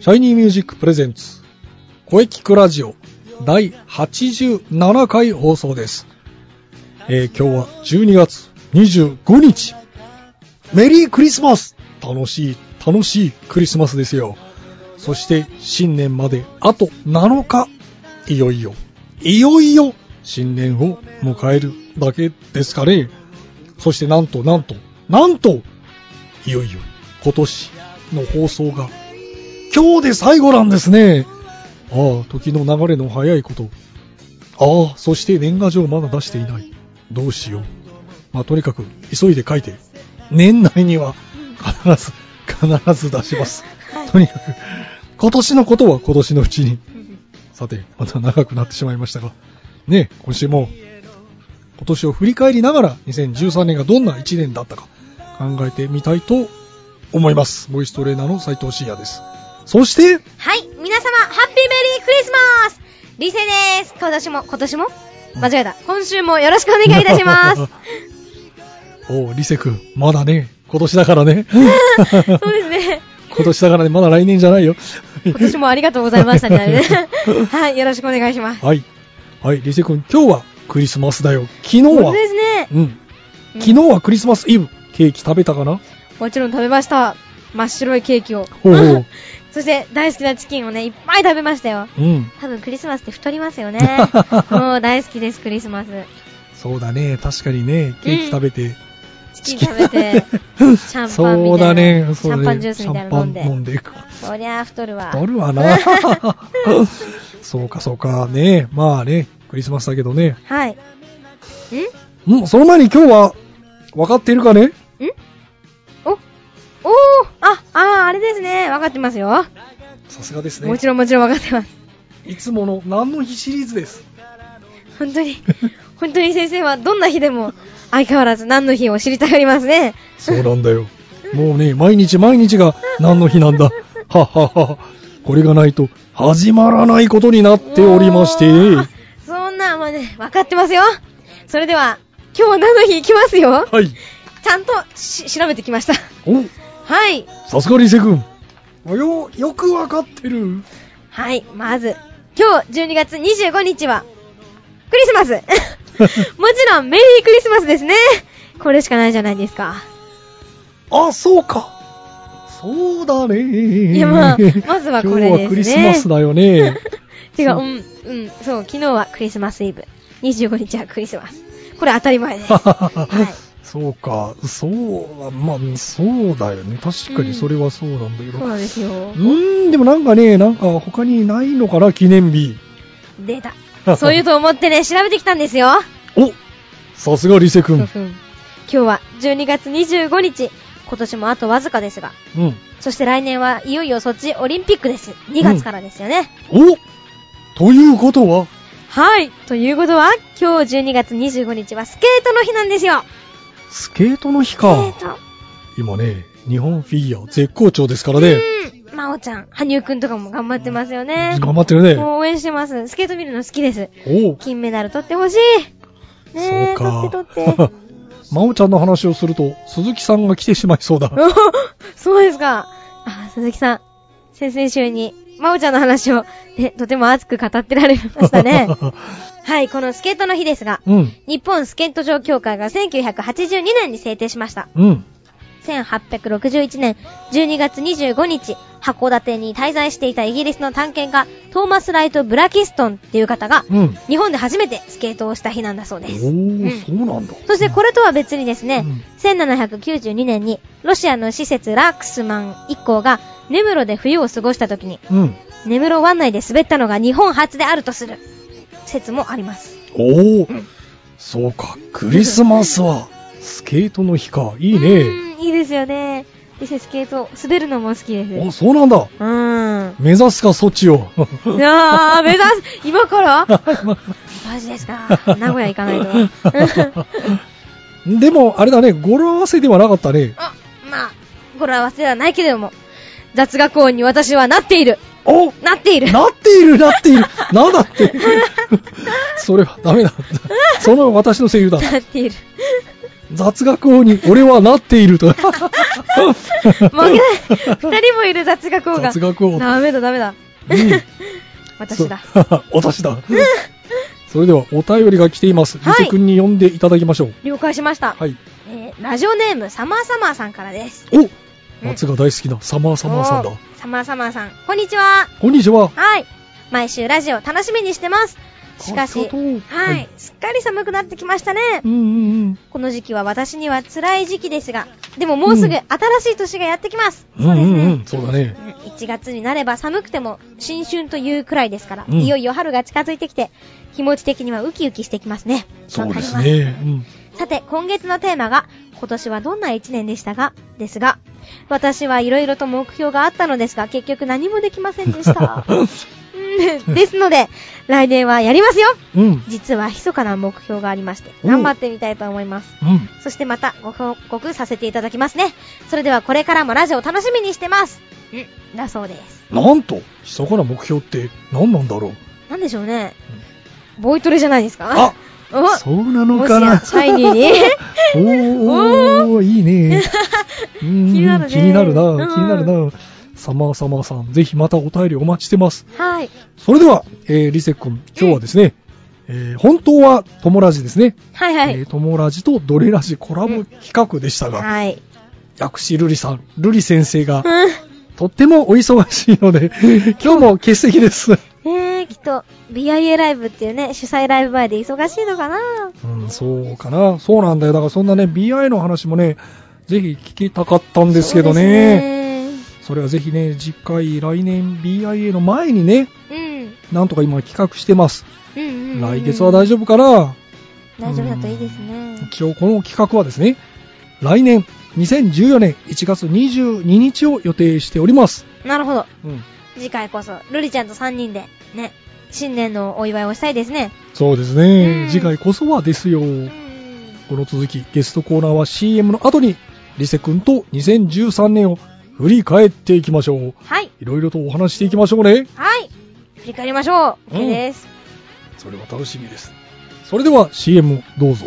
シャイニーミュージック presents 声キクラジオ第87回放送です。えー今日は12月25日。メリークリスマス楽しい、楽しいクリスマスですよ。そして新年まであと7日。いよいよ、いよいよ新年を迎えるだけですかね。そしてなんとなんと、なんと、いよいよ今年の放送が今日で最後なんですね。ああ、時の流れの早いこと。ああ、そして年賀状まだ出していない。どうしよう。まあ、とにかく、急いで書いて、年内には必ず、必ず出します。とにかく、今年のことは今年のうちに。さて、また長くなってしまいましたが、ね、今週も、今年を振り返りながら、2013年がどんな1年だったか、考えてみたいと思います。ボイストレーナーの斉藤慎也です。そして、はい、皆様、ハッピーメリークリスマスリセです今年も、今年も？間違えた。今週もよろしくお願いいたします。おう、リセ君、まだね、今年だからね。そうですね。今年だからね、まだ来年じゃないよ。今年もありがとうございましたみたいなね。はい、よろしくお願いします。はい。はい、リセ君、今日はクリスマスだよ。昨日はですね。うん。昨日はクリスマスイブ。ケーキ食べたかな？もちろん食べました。真っ白いケーキを。ほうほう。そして、大好きなチキンをね、いっぱい食べましたよ。うん。多分クリスマスって太りますよね。もう大好きです、クリスマス。そうだね、確かにね、ケーキ食べて。チキン食べて、シャンパンみたいな。そうだね、シそうだねャンパンジュースみたいなの飲んで飲んで。そりゃあ太るわ。あるわな。そうか、そうか、ね。まあね、クリスマスだけどね。はい。んうん、その前に今日は、分かっているかね？あ、あー、あれですね。わかってますよ。さすがですね。もちろんもちろんわかってます。いつもの何の日シリーズです。本当に、本当に先生はどんな日でも相変わらず何の日を知りたがりますね。そうなんだよ。もうね、毎日毎日が何の日なんだ。はっはっは。これがないと始まらないことになっておりまして。そんな、まあね、わかってますよ。それでは、今日は何の日行きますよ。はい。ちゃんとし調べてきました。お、はい。さすがリセ君。およ、よくわかってる。はい、まず、今日12月25日は、クリスマス もちろんメリークリスマスですね。これしかないじゃないですか。あ、そうか。そうだね。いやまあまずはこれですね今日はクリスマスだよね。違う、そううん、うん、そう、昨日はクリスマスイブ。25日はクリスマス。これ当たり前です。そうか、そう、まあ、そうだよね。確かにそれはそうなんだけど。そうなんですよう。ーん、でもなんかね、なんか他にないのかな、記念日。出た。そういうと思ってね、調べてきたんですよ。おさすがリセ君。今日は12月25日。今年もあとわずかですが。うん。そして来年はいよいよソチオリンピックです。2月からですよね。おということは、はい。ということは、今日12月25日はスケートの日なんですよ。スケートの日スケか。ート。今ね、日本フィギュア絶好調ですからね。うん。まおちゃん、羽生くんとかも頑張ってますよね。頑張ってるね。もう応援してます。スケート見るの好きです。お金メダル取ってほしい。ねうか。取って取って。まおちゃんの話をすると、鈴木さんが来てしまいそうだ。そうですか。あ、鈴木さん、先々週に、まおちゃんの話を、ね、とても熱く語ってられましたね。はい、このスケートの日ですが、うん、日本スケート場協会が1982年に制定しました。うん。1861年12月25日、函館に滞在していたイギリスの探検家、トーマス・ライト・ブラキストンっていう方が、うん。日本で初めてスケートをした日なんだそうおです。ー、そうなんだ。そしてこれとは別にですね、うん1792年にロシアの施設ラークスマン一行が根室で冬を過ごした時に、うん。根室湾内で滑ったのが日本初であるとする説もあります。おー、そうか、クリスマスはケートの日か。いいうね。ん、いいですよね。リセスケート、滑るのも好きです。あ、そうなんだ。うん。目指すか、そっちを。いやー、目指す、今から？マジですか。名古屋行かないと。でも、あれだね、語呂合わせではなかったね。あ、まあ、語呂合わせではないけれども、雑学校に私はなっている。おなっている。なっている、なっている。なんだって。それはダメだ。その私の声優だ。なっている。雑学王に俺はなっていると。負けない。二人もいる雑学王が。雑学王ダメだ、ダメだ。うん 私だ。私だ。それではお便りが来ています。はいリセ君に読んでいただきましょう。了解しました。はい。えーラジオネーム、サマーサマーさんからです。お夏が大好きなサマーサマーさんだお。サマーサマーさん、こんにちは。こんにちは。はい。毎週ラジオ楽しみにしてます。しかし、ははいい、すっかり寒くなってきましたね。うんうんこの時期は私には辛い時期ですが、でももうすぐうん新しい年がやってきます。うん。うんうんうん。そうだね。うん1月になれば寒くても新春というくらいですから、うんいよいよ春が近づいてきて、気持ち的にはウキウキしてきますね。そうですね。うん。さて、今月のテーマが、今年はどんな一年でしたが、ですが、私はいろいろと目標があったのですが、結局何もできませんでした。うんですので、来年はやりますようん。実は密かな目標がありまして、お頑張ってみたいと思います。うん。そしてまたご報告させていただきますね。それではこれからもラジオ楽しみにしてます。んだそうです。なんと、密かな目標って何なんだろう。なんでしょうね。ボイトレじゃないですか？あおそうなのかな？や、シャイニーに？おー、おー、いいね。うん気になるね気になるな、うん気になるな。サマーサマーさん、ぜひまたお便りお待ちしてます。はい。それでは、えー、リセ君、今日はですね、えー、本当は友ラジですね。はいはい。えー、友ラジとドレラジコラボ企画でしたが、はい。薬師瑠璃さん、瑠璃先生が、うん。とってもお忙しいので、今日も欠席です。えー、きっと、BIA ライブっていうね、主催ライブ前で忙しいのかな？うん、そうかな。そうなんだよ。だからそんなね、BI の話もね、ぜひ聞きたかったんですけどね。それはぜひね、次回、来年 BIA の前にね、ねなんとか今企画してます。うん。うんうんうん。来月は大丈夫かな？大丈夫だといいですね。一応この企画はですね、来年2014年1月22日を予定しております。なるほど。うん。次回こそ、ルリちゃんと3人で、ね、新年のお祝いをしたいですね。そうですうね。ん次回こそはですよ。うん。この続き、ゲストコーナーは CM の後に、リセ君と2013年を振り返っていきましょう。はい。いろいろとお話していきましょうね。はい。振り返りましょう。うん OK です。それは楽しみです。それでは CM どうぞ。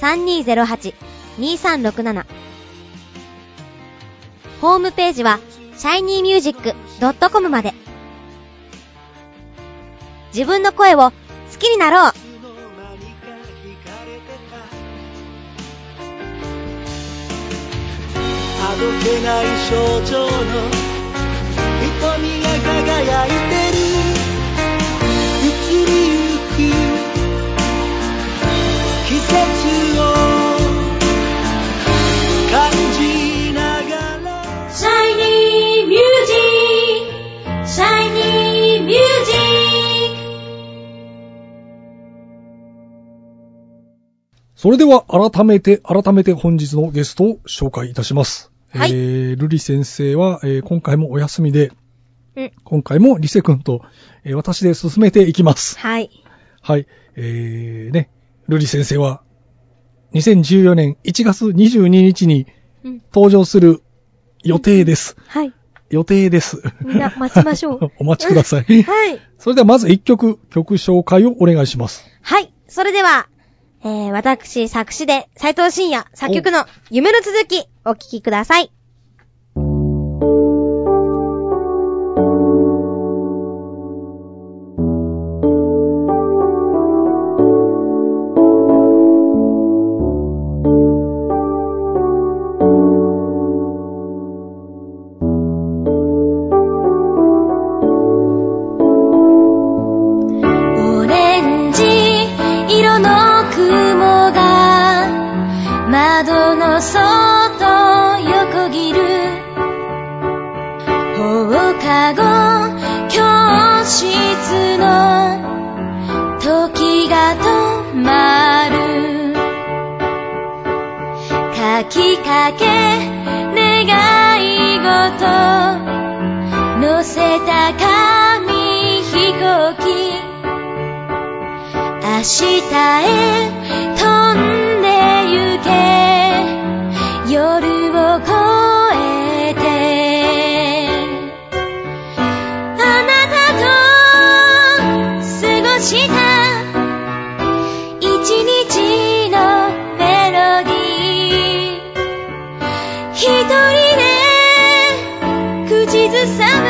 3208-2367ホームページは shinymusic.com まで。自分の声を好きになろう。あどけない症状の瞳が輝いてる。それでは改めて、改めて本日のゲストを紹介いたします。はいえー、ルリ先生は、えー今回もお休みで、うん今回もリセ君と、えー私で進めていきます。はい。はい。えー、ね、ルリ先生は、2014年1月22日にうん。登場する予定です。はい。予定です。みんな待ちましょう。お待ちください。はい。それではまず一曲、曲紹介をお願いします。はい。それでは、えー、私、作詞で、斉藤慎也、作曲の夢の続き、お聴きください。窓の外横切る。放課後教室の時が止まる。書きかけ願い事。乗せた紙飛行機。明日へ飛んで行け。夜を越えてあなたと過ごした一日のメロディー。一人で口ずさむ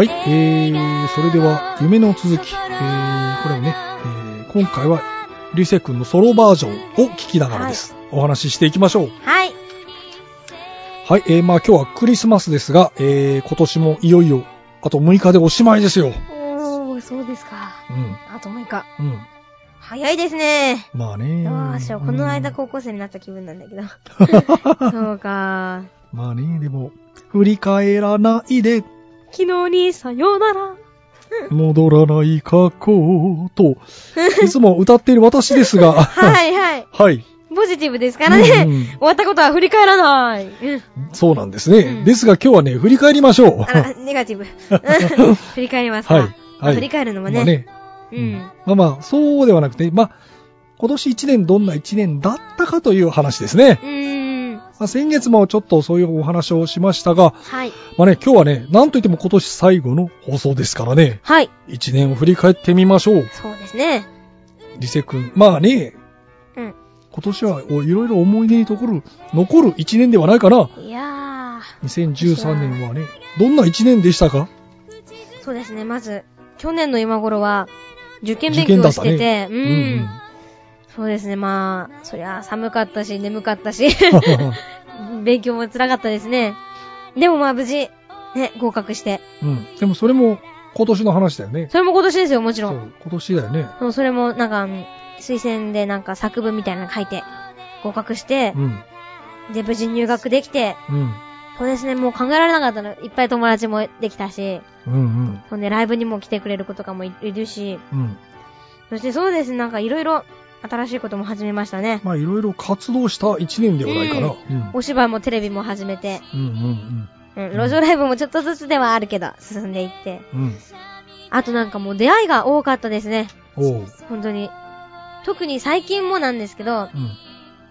はい、えー、それでは、夢の続き、えー、これをね、えー、今回は、リセ君のソロバージョンを聞きながらです。お話ししていきましょう。はい。はい、えー、まあ今日はクリスマスですが、えー、今年もいよいよ、あと6日でおしまいですよ。おー、そうですか。うん、あと6日。うん。早いですね。まあね。どうしよう。この間うん高校生になった気分なんだけど。そうか。まあね、でも、振り返らないで、昨日にさようなら。戻らない過去と、いつも歌っている私ですが、はいはい。はい。ポジティブですからね。うん終わったことは振り返らない。うん。そうなんですね。うんですが今日はね、振り返りましょう。あら、ネガティブ。う ん振り返りますか。はいはい振り返るのもね。まあね。うん。まあまあ、そうではなくて、まあ、今年1年どんな1年だったかという話ですね。うーん。まあ、先月もちょっとそういうお話をしましたが、はい。まあね、今日はね、なんといっても今年最後の放送ですからね、はい。1年を振り返ってみましょう。そうですね。リセ君。まあね、うん。今年はいろいろ思い出に残る、残る1年ではないかな。いや2013年はね、どんな1年でしたか？ー、そうですね。まず、去年の今頃は、受験受勉強を。してて、ううん。そうですね。まあ、そりゃ寒かったし、眠かったし、勉強も辛かったですね。でもまあ無事、ね、合格して。うん。でもそれも今年の話だよね。それも今年ですよ、もちろ。そうん今年だよね。そうそれもなんか、うん推薦でなんか作文みたいなの書いて、合格してう、ん。で、無事入学できて、うん。そうですね、もう考えられなかったの。いっぱい友達もできたし、うんうん。ほんでライブにも来てくれる子とかもいいるし、うん。そしてそうですね、なんかいろいろ新しいことも始めましたね。まあいろいろ活動した1年ではないかな。ううん。お芝居もテレビも始めて、うんうんうん、路上ライブもちょっとずつではあるけど、進んでいって。うん。うん。あとなんかもう出会いが多かったですね。おう。本当に。特に最近もなんですけど、うん。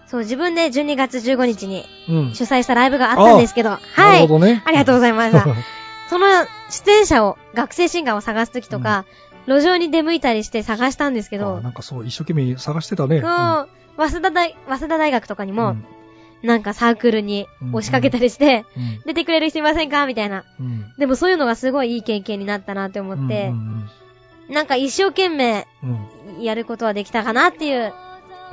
そう、自分で12月15日にうん。主催したライブがあったんですけど、はなるい。ほどね。ありがとうございました。その出演者を、学生シンガーを探すときとか、路上に出向いたりして探したんですけあど、なんかそう、一生懸命探してたね。そう、早稲田大、早稲田大学とかにも、うんなんかサークルに押しかけたりして、うん。出てくれる人いませんか？みたいな。うん。でもそういうのがすごいいい経験になったなって思ってう、んなんか一生懸命。やることはできたかなっていう、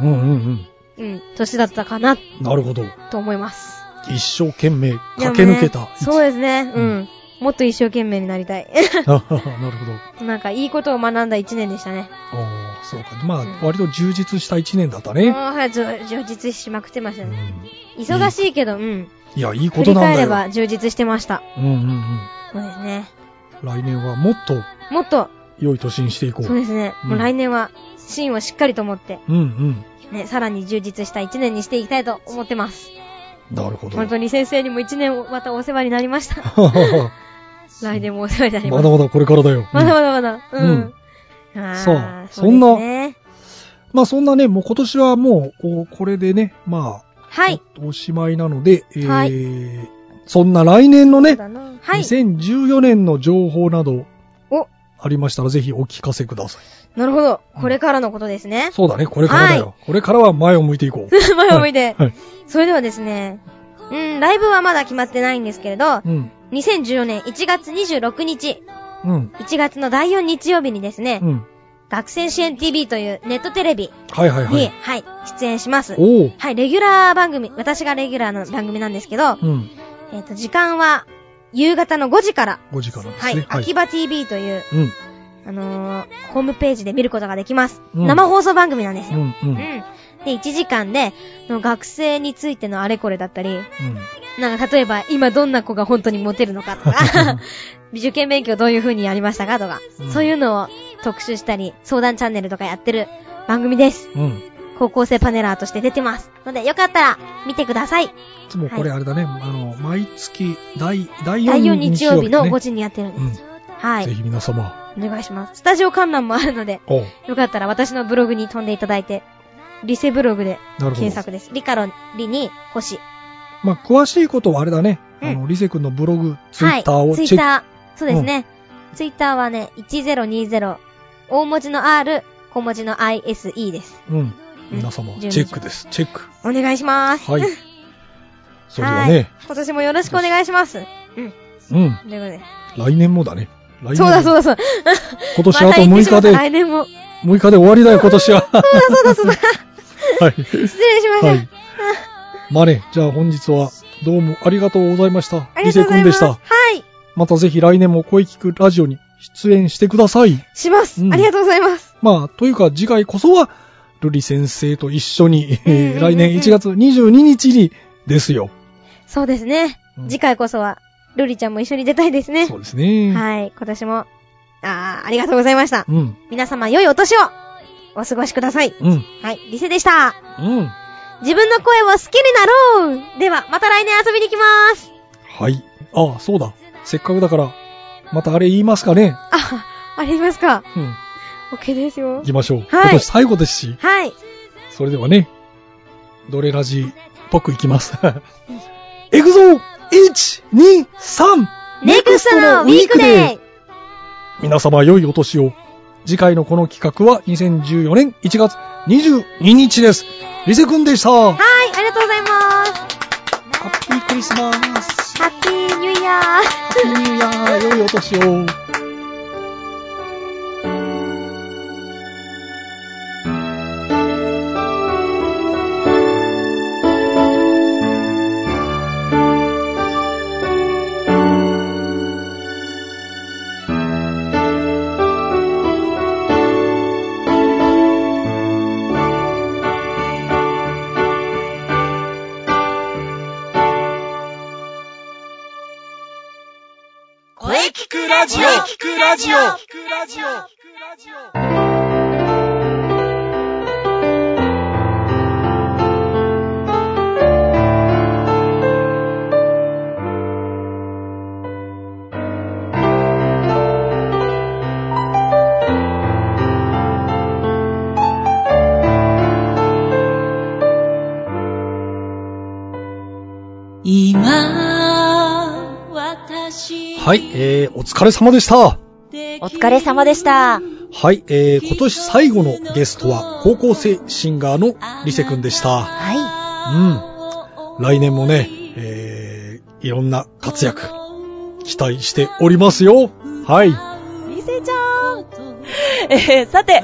うんうんうん。うん、年だったかななるほど。と思います。一生懸命駆け抜けた。ねそうですね、う。うんもっと一生懸命になりたい。なるほど。なんかいいことを学んだ一年でしたね。ああ、そうか。まうんあ、割と充実した一年だったね。ああ、じょ充実しまくってましたうんね。忙しいけど、うん。いや、いいこ振りとなんだよ。返れば充実してました。うんうんうん。そうですね。来年はもっともっと、良い年にしていこう。そうですね。うんもう来年は、芯をしっかりと持って、うんうん。ね、さらに充実した一年にしていきたいと思ってます。なるほど。本当に先生にも一年またお世話になりました。来年もお世話になります。まだまだこれからだよ。まだまだまだ。うん。あーそそんなねまあそんなね、もう今年はもう、こうこれでね、まあ、はい。おおしまいなので、えーはいそんな来年のね、そうだなはい。2014年の情報などお、ありましたらぜひお聞かせください。なるほど。これからのことですね。そうだね、これからだよ。これからは前を向いていこう。前を向いて。はい。それではですね、うん、ライブはまだ決まってないんですけれど、うん。2014年1月26日、うん。1月の第4日曜日にですね、うん。学生支援 TV というネットテレビはいはいはに、い。はい、出演します。はい、レギュラー番組、私がレギュラーの番組なんですけど、うん。えっ、と、時間は夕方の5時から、5時からですはい、ね。秋葉 TV という、うん。あのー、ホームページで見ることができます。うん生放送番組なんですよ。うん。ううん。ん。で、1時間で、の学生についてのあれこれだったり、うん。なんか例えば今どんな子が本当にモテるのかとか、受験勉強どういう風にやりましたかとか、うんそういうのを特集したり、相談チャンネルとかやってる番組です。うん。高校生パネラーとして出てます。ので、よかったら見てください。いつもこれあれだね、あの、毎月第、第4第4日日曜日の5ね時にやってるんです。うん。はい。ぜひ皆様。お願いします。スタジオ観覧もあるので、よかったら私のブログに飛んでいただいて、リセブログで検。索です。リカロリに星。まあ、詳しいことはあれだね。うんあの、リセ君のブログ、ツイはい。ッターをチェック。ツイッター。そうですね。ツイッターはね、1020、大文字の R、小文字の ISE です。うん。皆様、順チェックです。チェック。お願いします。はい。それではね、今年もよろしくお願いします。うん。うん。ということで。来年もだね。来年そうだそうだ。だそうだ。今年あと また言って6日で、来年も。6日で終わりだよ、今年は。そうだそうだそうだ。はい。失礼しました。はい。まあね、じゃあ本日はどうもありがとうございました。リセ君でした。はい。またぜひ来年も声聞くラジオに出演してください。します。うんありがとうございます。まあ、というか次回こそは、ルリ先生と一緒に、え来年1月22日にですよ。そうですね。うん次回こそは、ルリちゃんも一緒に出たいですね。そうですね。はい。今年も、あー、ありがとうございました。うん。皆様、良いお年をお過ごしください。うん。はい。リセでした。うん。自分の声を好きになろうでは、また来年遊びに来ます。はい。ああ、そうだ。せっかくだから、またあれ言いますかね。あ、ありますか。うん。OK ですよ行。きましょう。はい今年最後ですし。はい。それではね、ドレラジっぽくいきます。エグゾー !1、2、3! ネクストのウィークデー皆様良いお年を。次回のこの企画は2014年1月22日です。リセ君でした。ハはい、ありがとうございます。ッピークリスマス。ハッピーニューイヤー。ハッピーニューイヤー。良いお年を。声聞くラジオ。聞くラジオ。聞くラジオはい、えー、お疲れ様でした。お疲れ様でした。はい、えー、今年最後のゲストは高校生シンガーのリセ君でした。はうん。来年もね、えー、いろんな活躍、期待しておりますよ。はい。リセちゃん。えー、さて、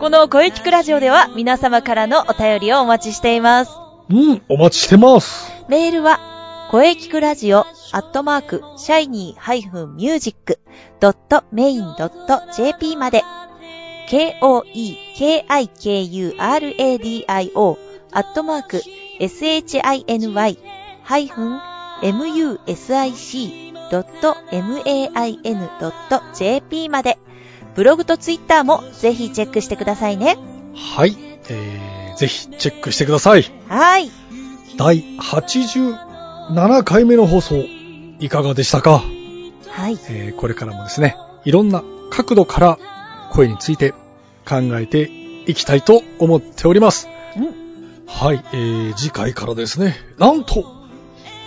この声聞くラジオでは皆様からのお便りをお待ちしています。うん、お待ちしてます。メールは、声聞くラジオ、アットマーク、シャイニー -music.main.jp まで、k-o-e-k-i-k-u-r-a-d-i-o、アットマーク、shiny-music.main.jp まで、ブログとツイッターもぜひチェックしてくださいね。はい、えー、ぜひチェックしてください。はい。第87回目の放送、いかがでしたか？はい。えーこれからもですね、いろんな角度から声について考えていきたいと思っております。うん。はい、えー、次回からですね、なんと、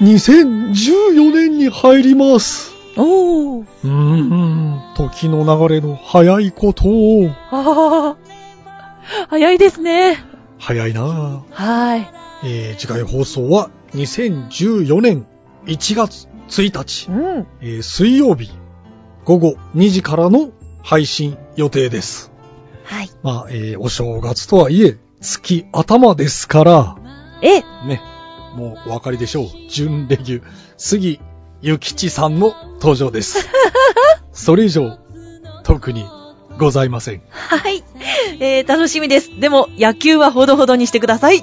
2014年に入ります。おー。うーん、時の流れの早いことを、ああ。早いですね。早いなぁ。はい。えー、次回放送は2014年1月1日、うん。えー水曜日午後2時からの配信予定です。はい。まあ、えーお正月とはいえ、月頭ですから、え、ね、もうお分かりでしょう。準レギュ、杉ゆきちさんの登場です。それ以上、特にございません。はい。えー、楽しみです。でも、野球はほどほどにしてください。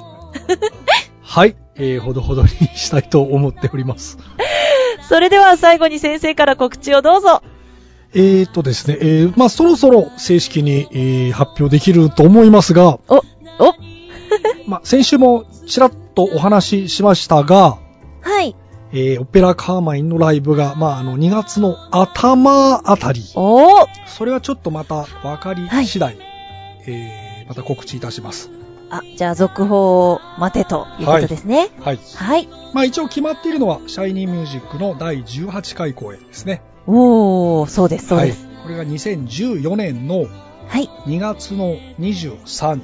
はい、えーほどほどにしたいと思っております。それでは最後に先生から告知をどうぞ。えーとですね、えーまあそろそろ正式に、えー発表できると思いますが、お、お、まあ先週もちらっとお話ししましたが、はい。えーオペラカーマインのライブが、まああの2月の頭あたり、おー。それはちょっとまた分かり次第、えーまた告知いたします。あ、じゃあ続報を待てということですね。はい。はい。まあ一応決まっているのは、シャイニーミュージックの第18回公演ですね。おー、そうです、そうです。はい。これが2014年のはい。2月の23、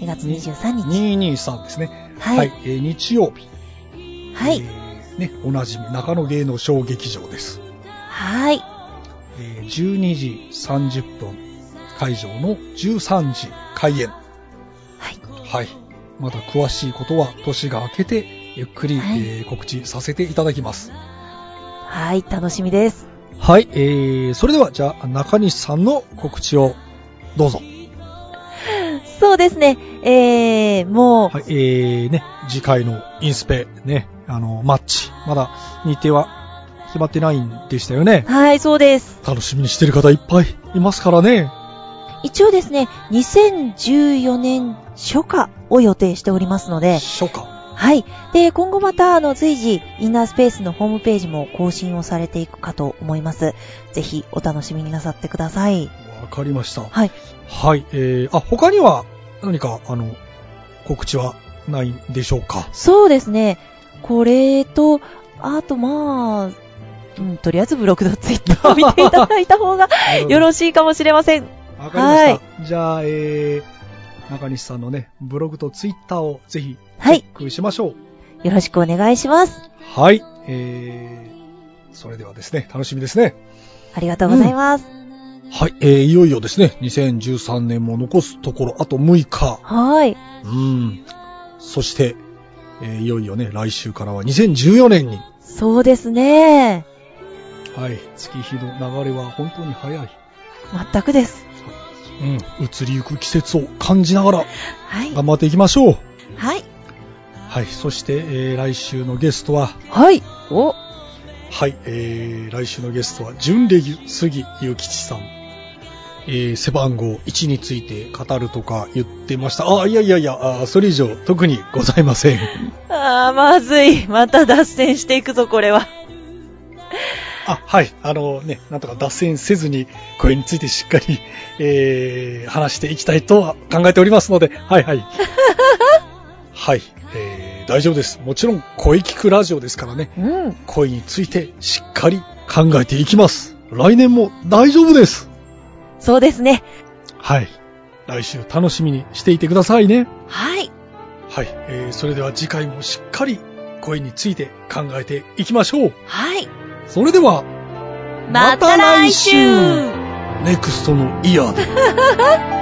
2月23日。223ですね。はい。えー日曜日。はい。えーね、おなじみ、中野芸能小劇場です。はい。えー12時30分会場の13時開演。はい。はい。また詳しいことは年が明けてゆっくり、はいえー告知させていただきます。はい、楽しみです。はい。えー、それではじゃあ中西さんの告知をどうぞ。そうですね。えー、もう、はい。えー、ね、次回のインスペ、ね、あの、マッチ。まだ日程は決まってないんでしたよね。はい、そうです。楽しみにしてる方いっぱいいますからね。一応ですね、2014年初夏を予定しておりますので、初夏。はい。で、今後また、あの、随時、インナースペースのホームページも更新をされていくかと思います。ぜひ、お楽しみになさってください。わかりました。はい。はい。えー、あ、他には何か、あの、告知はないんでしょうか？そうですね。これと、あと、まあ、うん、とりあえずブログとツイッターを見ていただいた方が よろしいかもしれません。わかりました。じゃあ、えー、中西さんのね、ブログとツイッターをぜひ、はいチェックしましょう。よろしくお願いします。はい。えー、それではですね、楽しみですね。ありがとうございます。はい。えー、いよいよですね、2013年も残すところ、あと6日。はい。うん。そして、えー、いよいよね、来週からは2014年に。そうですね。はい。月日の流れは本当に早い。全くです。うん。移りゆく季節を感じながらはい。頑張っていきましょう。はい。はい。そして、えー、来週のゲストは、はい。お、はい。えー、来週のゲストは、準レギュ杉ゆきちさん。えー、背番号1について語るとか言ってました。あ、いやいやいや、あそれ以上特にございません。あー、まずい。また脱線していくぞ、これは。あ、はい。あのね、なんとか脱線せずに、これについてしっかり、えー、話していきたいとは考えておりますので、はいはい。はい。えー、大丈夫です。もちろん、声聞くラジオですからね、うん。声についてしっかり考えていきます。来年も大丈夫です。そうですね。はい。来週楽しみにしていてくださいね。はい。はい。えー、それでは次回もしっかり声について考えていきましょう。はい。それでは、また来週ネクストのイヤーで。